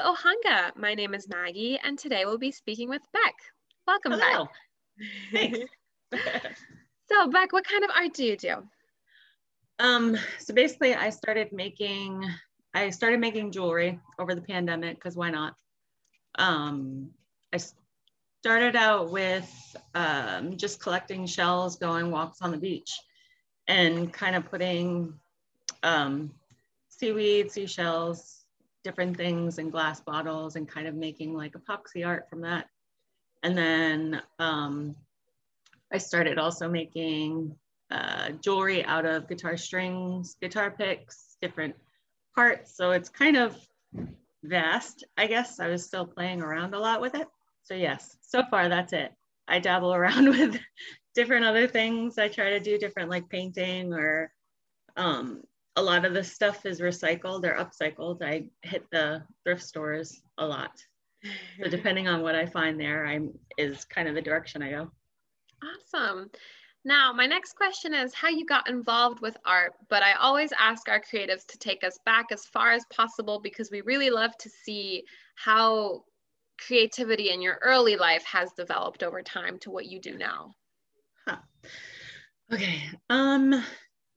Ohanga. My name is Maggie, and today we'll be speaking with Beck. Welcome, Hello. Beck. so, Beck, what kind of art do you do? um, so basically I started making I started making jewelry over the pandemic because why not? Um, I started out with um, just collecting shells, going walks on the beach, and kind of putting um, seaweed, seashells, different things in glass bottles, and kind of making like epoxy art from that. And then um, I started also making uh, jewelry out of guitar strings, guitar picks, different parts. So it's kind of vast, I guess. I was still playing around a lot with it. So yes, so far that's it. I dabble around with different other things. I try to do different like painting or um, a lot of the stuff is recycled or upcycled. I hit the thrift stores a lot. So depending on what I find there, I'm is kind of the direction I go. Awesome. Now, my next question is how you got involved with art, but I always ask our creatives to take us back as far as possible because we really love to see how creativity in your early life has developed over time to what you do now. Huh. Okay. Um,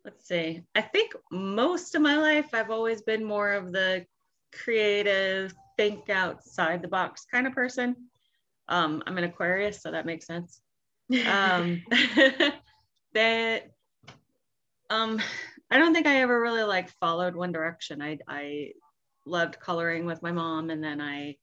let's see. I think most of my life I've always been more of the creative, think outside the box kind of person. Um, I'm an Aquarius, so that makes sense um, that um, I don't think I ever really like followed one direction. I, I loved coloring with my mom, and then I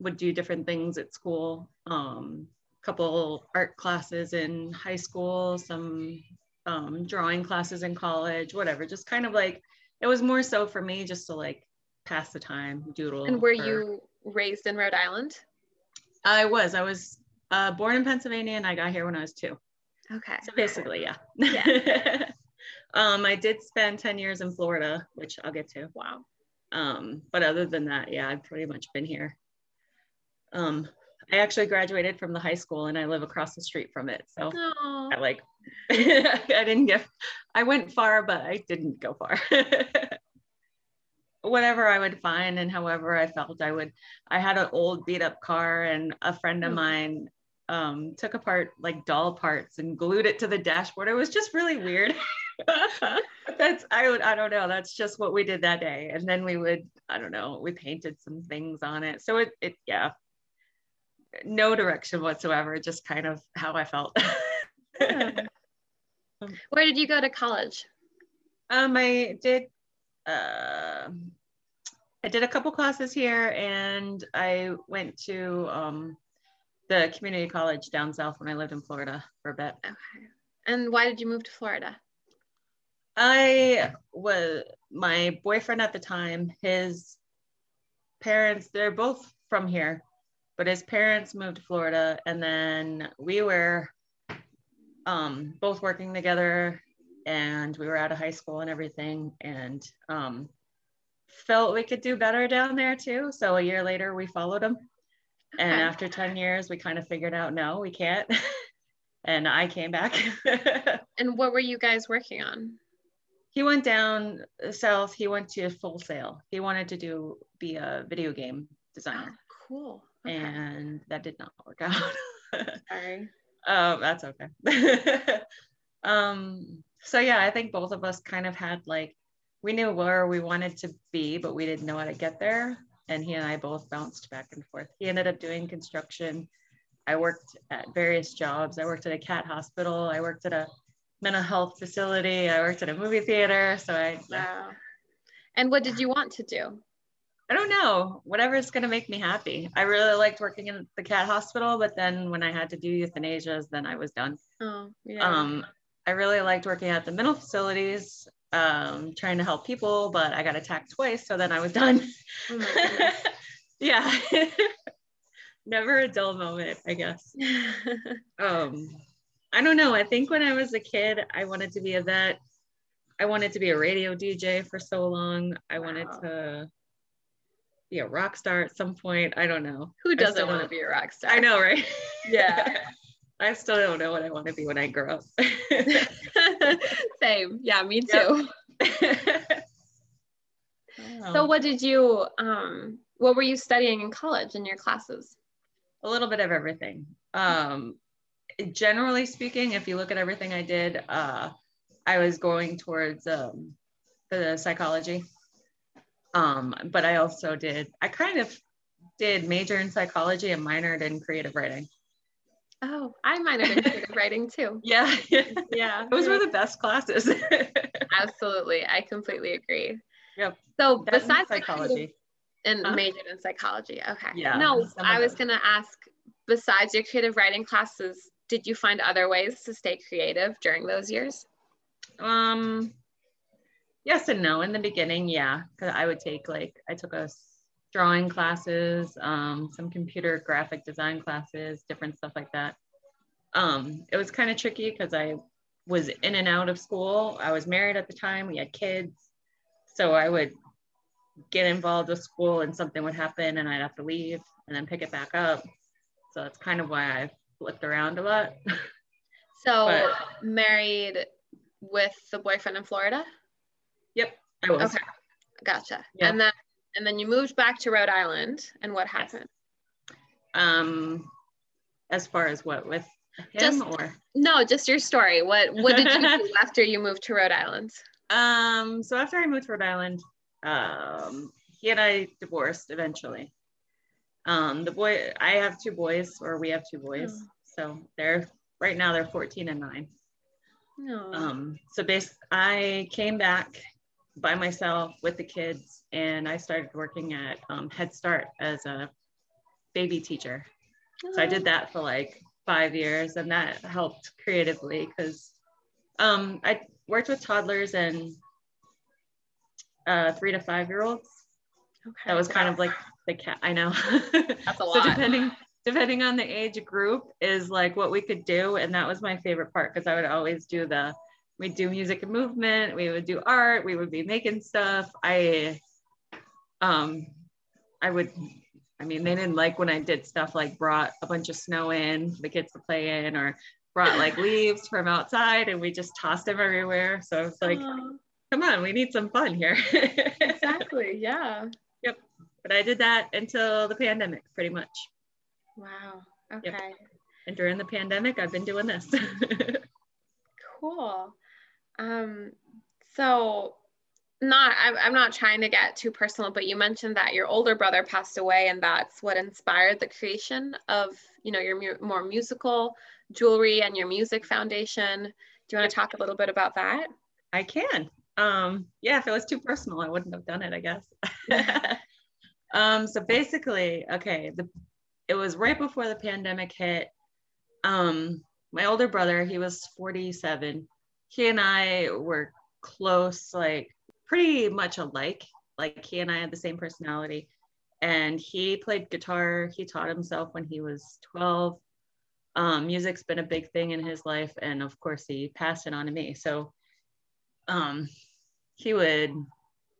would do different things at school. Um, a couple art classes in high school, some um, drawing classes in college, whatever. Just kind of like it was more so for me just to like pass the time, doodle. And were or, you raised in Rhode Island? I was. I was uh, born in Pennsylvania and I got here when I was two. Okay. So basically, yeah. Yeah. um, I did spend 10 years in Florida, which I'll get to. Wow. Um, but other than that, yeah, I've pretty much been here. Um, I actually graduated from the high school and I live across the street from it. So Aww. I like, I didn't get, I went far, but I didn't go far. whatever I would find and however I felt I would I had an old beat up car and a friend of hmm. mine um, took apart like doll parts and glued it to the dashboard. It was just really weird. that's I would I don't know. That's just what we did that day. And then we would I don't know. We painted some things on it. So it it yeah. No direction whatsoever. Just kind of how I felt. Where did you go to college? Um, I did. Uh, I did a couple classes here, and I went to um, the community college down south when I lived in Florida for a bit. Okay. And why did you move to Florida? I was my boyfriend at the time, his parents, they're both from here, but his parents moved to Florida and then we were um, both working together and we were out of high school and everything and um, felt we could do better down there too. So a year later we followed him and after 10 years, we kind of figured out no, we can't. and I came back. and what were you guys working on? He went down south. He went to Full Sail. He wanted to do be a video game designer. Oh, cool. Okay. And that did not work out. Sorry. Um, that's okay. um, so yeah, I think both of us kind of had like we knew where we wanted to be, but we didn't know how to get there and he and I both bounced back and forth. He ended up doing construction. I worked at various jobs. I worked at a cat hospital. I worked at a mental health facility. I worked at a movie theater. So I. Wow. And what did you want to do? I don't know. Whatever is going to make me happy. I really liked working in the cat hospital, but then when I had to do euthanasias, then I was done. Oh, yeah. Um, I really liked working at the mental facilities um, trying to help people, but I got attacked twice. So then I was done. Oh yeah. Never a dull moment, I guess. um, I don't know. I think when I was a kid, I wanted to be a vet. I wanted to be a radio DJ for so long. I wow. wanted to be a rock star at some point. I don't know. Who doesn't want to be a rock star? I know, right? Yeah. I still don't know what I want to be when I grow up. Same. Yeah, me too. So what did you um what were you studying in college in your classes? A little bit of everything. Um, generally speaking, if you look at everything I did, uh, I was going towards um, the psychology. Um, but I also did, I kind of did major in psychology and minored in creative writing. Oh, I minored in creative writing too. Yeah. Yeah. Those were the best classes. Absolutely. I completely agree. Yep. So That's besides psychology. and Huh? majored in psychology. Okay. Yeah, No, I was gonna ask, besides your creative writing classes, did you find other ways to stay creative during those years? Um, yes and no. In the beginning, yeah, because I would take like I took a drawing classes, um, some computer graphic design classes, different stuff like that. Um, it was kind of tricky because I was in and out of school. I was married at the time. We had kids, so I would get involved with school and something would happen and I'd have to leave and then pick it back up. So that's kind of why I flipped around a lot. So But- married with the boyfriend in Florida? Yep, I was. Okay. Gotcha. Yeah. And then and then you moved back to Rhode Island and what happened? um as far as what with him Just- or No, just your story. What what did you do after you moved to Rhode Island? um so after i moved to rhode island um he and i divorced eventually um the boy i have two boys or we have two boys Oh. so they're right now they're 14 and 9 No. um so bas i came back by myself with the kids and i started working at um, head start as a baby teacher So I did that for like five years, and that helped creatively because um, I worked with toddlers and uh, three to five year olds. Okay. That was kind of like the cat. I know. That's a lot. so depending depending on the age group is like what we could do, and that was my favorite part because I would always do the we'd do music and movement, we would do art, we would be making stuff. I um I would I mean they didn't like when I did stuff like brought a bunch of snow in for the kids to play in or brought like leaves from outside and we just tossed them everywhere. So it's like, Aw, come on, we need some fun here. exactly. Yeah. Yep. But I did that until the pandemic pretty much. Wow. Yep. Okay. And during the pandemic, I've been doing this. Cool. Um, so not I'm, not trying to get too personal, but you mentioned that your older brother passed away and that's what inspired the creation of, you know, your mu- more musical jewelry and your music foundation. Do you want to talk a little bit about that? I can. Um, yeah, if it was too personal, I wouldn't have done it, I guess. um, so basically, okay, the it was right before the pandemic hit. Um, my older brother, he was 47. He and I were close, like pretty much alike. Like he and I had the same personality. And he played guitar. He taught himself when he was 12. Um, music's been a big thing in his life. And of course, he passed it on to me. So um, he would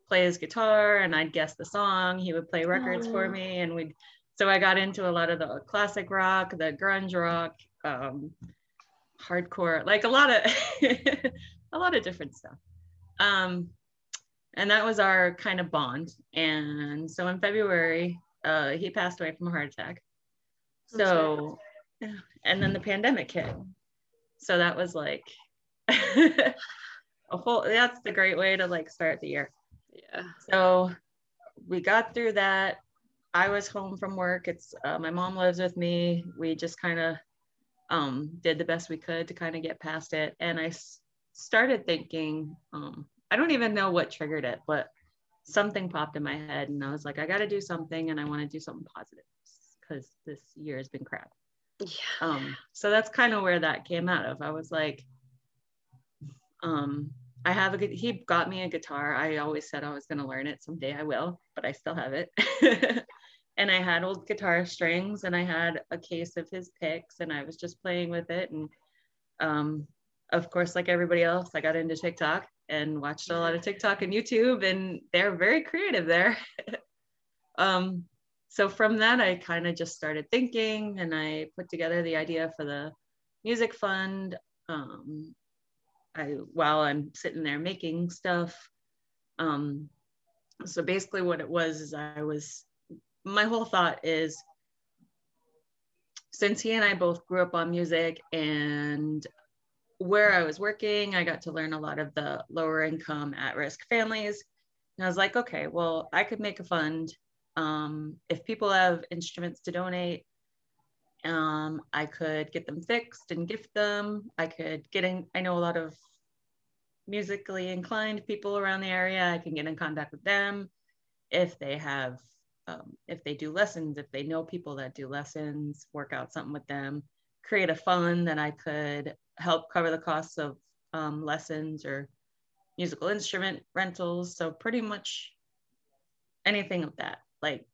play his guitar and I'd guess the song. He would play records for me, and we'd. So I got into a lot of the classic rock, the grunge rock, um, hardcore, like a lot of a lot of different stuff. Um, and that was our kind of bond. And so in February, uh, he passed away from a heart attack. So, and then the pandemic hit. So that was like a whole. That's the great way to like start the year. Yeah. So we got through that. I was home from work. It's uh, my mom lives with me. We just kind of um, did the best we could to kind of get past it. And I s- started thinking, um, I don't even know what triggered it, but something popped in my head, and I was like, I got to do something, and I want to do something positive because this year has been crap. Yeah. Um, so that's kind of where that came out of. I was like, um, I have a he got me a guitar. I always said I was going to learn it someday. I will, but I still have it. and I had old guitar strings and I had a case of his picks and I was just playing with it. And um, of course, like everybody else, I got into TikTok and watched a lot of TikTok and YouTube, and they're very creative there. um, so from that, I kind of just started thinking and I put together the idea for the music fund. Um, I, while I'm sitting there making stuff. Um, so basically what it was is I was my whole thought is since he and I both grew up on music and where I was working, I got to learn a lot of the lower income at risk families. And I was like, okay, well, I could make a fund. Um, if people have instruments to donate, um, I could get them fixed and gift them. I could get in, I know a lot of musically inclined people around the area. I can get in contact with them if they have, um, if they do lessons, if they know people that do lessons, work out something with them, create a fund that I could help cover the costs of um, lessons or musical instrument rentals. So pretty much anything of that. Like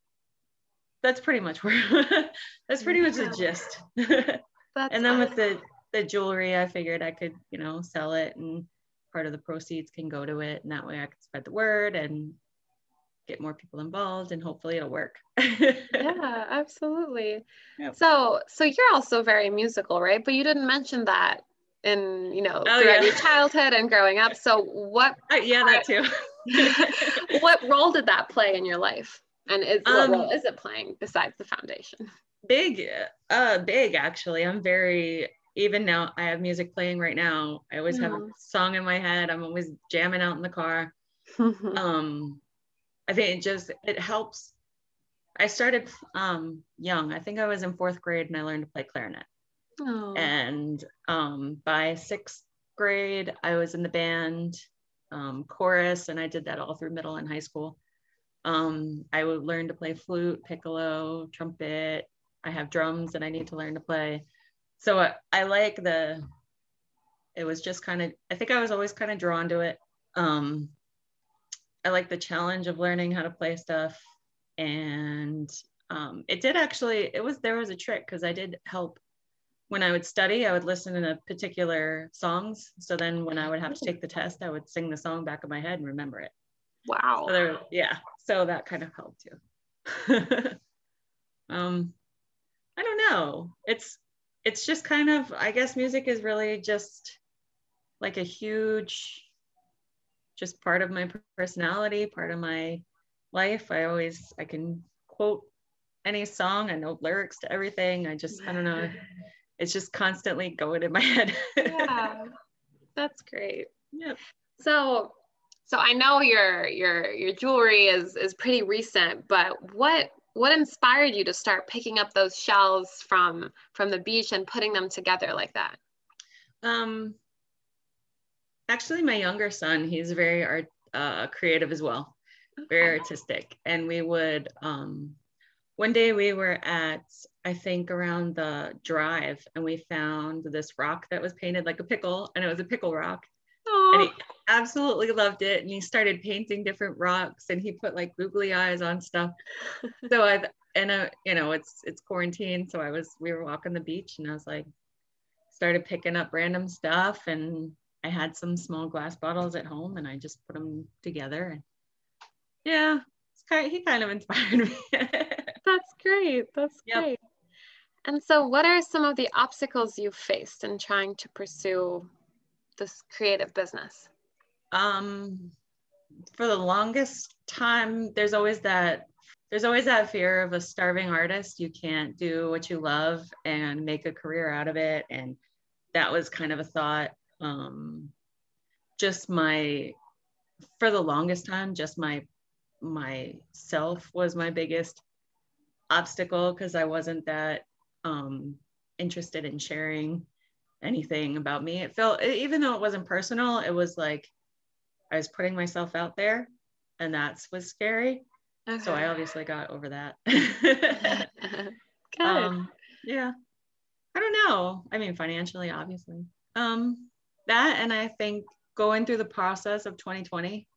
that's pretty much where that's pretty much the gist. and then with the the jewelry, I figured I could, you know, sell it and part of the proceeds can go to it. And that way I could spread the word and get more people involved and hopefully it'll work. yeah, absolutely. Yep. So so you're also very musical, right? But you didn't mention that in you know oh, throughout yeah. your childhood and growing up. So what? Uh, yeah, that too. what role did that play in your life? And is um, what role is it playing besides the foundation? Big, uh, big actually. I'm very even now. I have music playing right now. I always have a song in my head. I'm always jamming out in the car. um, I think it just it helps. I started um, young. I think I was in fourth grade and I learned to play clarinet. Oh. And um, by sixth grade, I was in the band um, chorus, and I did that all through middle and high school. Um, I would learn to play flute, piccolo, trumpet. I have drums that I need to learn to play. So I, I like the, it was just kind of, I think I was always kind of drawn to it. Um, I like the challenge of learning how to play stuff. And um, it did actually, it was, there was a trick because I did help when I would study, I would listen to particular songs. So then when I would have to take the test, I would sing the song back in my head and remember it. Wow. So there, yeah. So that kind of helped too. um, I don't know. It's it's just kind of I guess music is really just like a huge just part of my personality, part of my life. I always I can quote any song. I know lyrics to everything. I just I don't know it's just constantly going in my head. yeah, that's great. Yeah. So, so I know your your your jewelry is is pretty recent, but what what inspired you to start picking up those shells from from the beach and putting them together like that? Um, actually, my younger son, he's very art uh, creative as well, very artistic, and we would um, one day we were at i think around the drive and we found this rock that was painted like a pickle and it was a pickle rock. Aww. and he absolutely loved it and he started painting different rocks and he put like googly eyes on stuff. So i and uh, you know it's it's quarantine so i was we were walking the beach and i was like started picking up random stuff and i had some small glass bottles at home and i just put them together and yeah kind of, he kind of inspired me That's great. That's yep. great. And so, what are some of the obstacles you faced in trying to pursue this creative business? Um, for the longest time, there's always that there's always that fear of a starving artist. You can't do what you love and make a career out of it. And that was kind of a thought. Um, just my, for the longest time, just my myself was my biggest obstacle because I wasn't that um, interested in sharing anything about me. It felt, even though it wasn't personal, it was like I was putting myself out there and that was scary. Okay. So I obviously got over that. Good. Um, yeah. I don't know. I mean, financially, obviously. Um, that and I think going through the process of 2020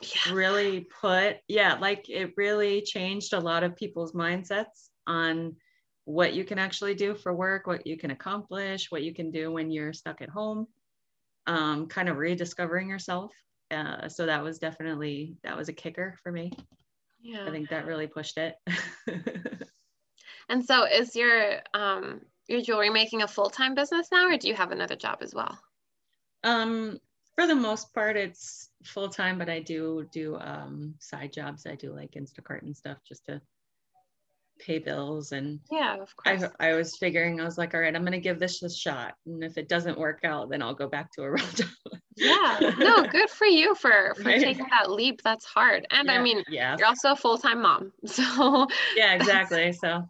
yeah. really put yeah like it really changed a lot of people's mindsets on what you can actually do for work what you can accomplish what you can do when you're stuck at home um, kind of rediscovering yourself. Uh, so that was definitely that was a kicker for me. Yeah. I think that really pushed it. And so is your um your jewelry making a full-time business now or do you have another job as well um for the most part, it's full time, but I do do um, side jobs. I do like Instacart and stuff just to pay bills. And yeah of course. I, I was figuring i was like all right i'm gonna give this a shot. And if it doesn't work out then i'll go back to a real job. Yeah. No good for you for for right. taking that leap. That's hard. And yeah. i mean yeah. you're also a full-time mom. So yeah exactly. So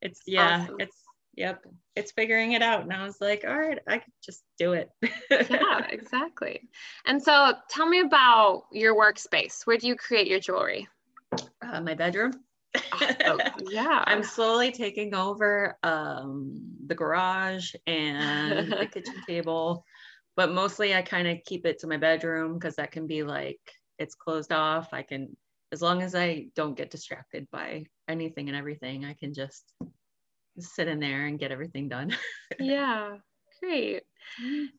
it's yeah awesome. it's yep it's figuring it out. And i was like all right i could just do it. Yeah exactly. And so tell me about your workspace. Where do you create your jewelry? Uh, my bedroom. Oh, yeah. I'm slowly taking over um, the garage and the kitchen table but mostly i kind of keep it to my bedroom because that can be like it's closed off. I can as long as i don't get distracted by anything and everything i can just sit in there and get everything done. yeah, great.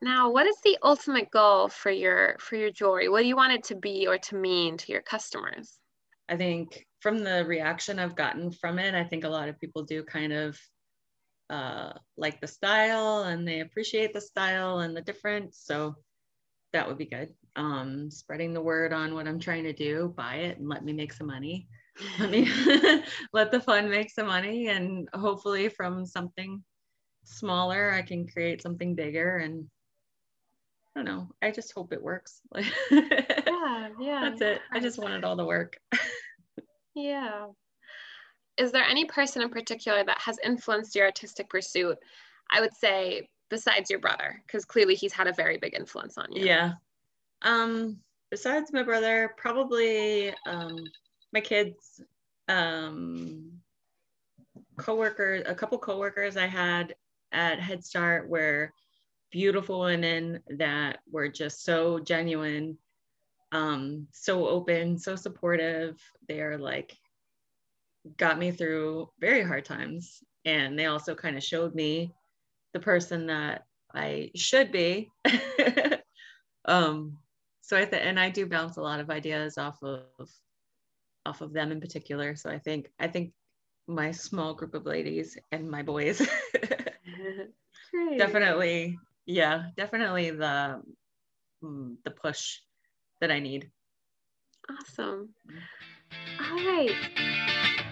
Now, what is the ultimate goal for your for your jewelry? What do you want it to be or to mean to your customers? I think from the reaction I've gotten from it, I think a lot of people do kind of uh, like the style and they appreciate the style and the difference. So that would be good. Um, spreading the word on what I'm trying to do, buy it and let me make some money. Let me let the fund make some money and hopefully from something smaller i can create something bigger and i don't know i just hope it works. Yeah yeah. That's it. I just wanted all the work. Yeah. Is there any person in particular that has influenced your artistic pursuit? I would say besides your brother because clearly he's had a very big influence on you. Yeah. Um besides my brother probably um my kids um coworkers a couple coworkers i had at head start were beautiful women that were just so genuine um so open so supportive. They're like got me through very hard times. And they also kind of showed me the person that i should be. Um so i think and i do bounce a lot of ideas off of off of them in particular. So I think I think my small group of ladies and my boys definitely yeah definitely the mm, the push that I need. Awesome. All right.